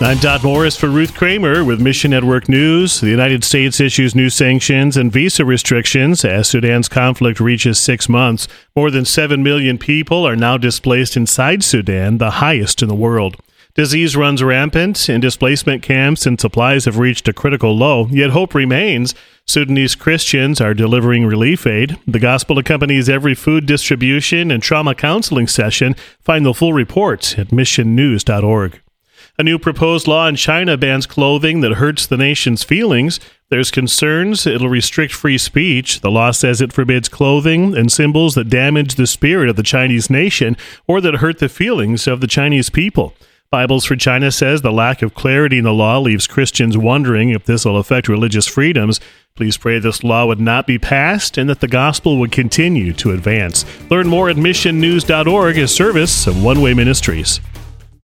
I'm Dot Morris for Ruth Kramer with Mission Network News. The United States issues new sanctions and visa restrictions as Sudan's conflict reaches six months. More than 7 million people are now displaced inside Sudan, the highest in the world. Disease runs rampant in displacement camps and supplies have reached a critical low, yet hope remains. Sudanese Christians are delivering relief aid. The gospel accompanies every food distribution and trauma counseling session. Find the full report at missionnews.org. A new proposed law in China bans clothing that hurts the nation's feelings. There's concerns it'll restrict free speech. The law says it forbids clothing and symbols that damage the spirit of the Chinese nation or that hurt the feelings of the Chinese people. Bibles for China says the lack of clarity in the law leaves Christians wondering if this will affect religious freedoms. Please pray this law would not be passed and that the gospel would continue to advance. Learn more at missionnews.org, a service of One Way Ministries.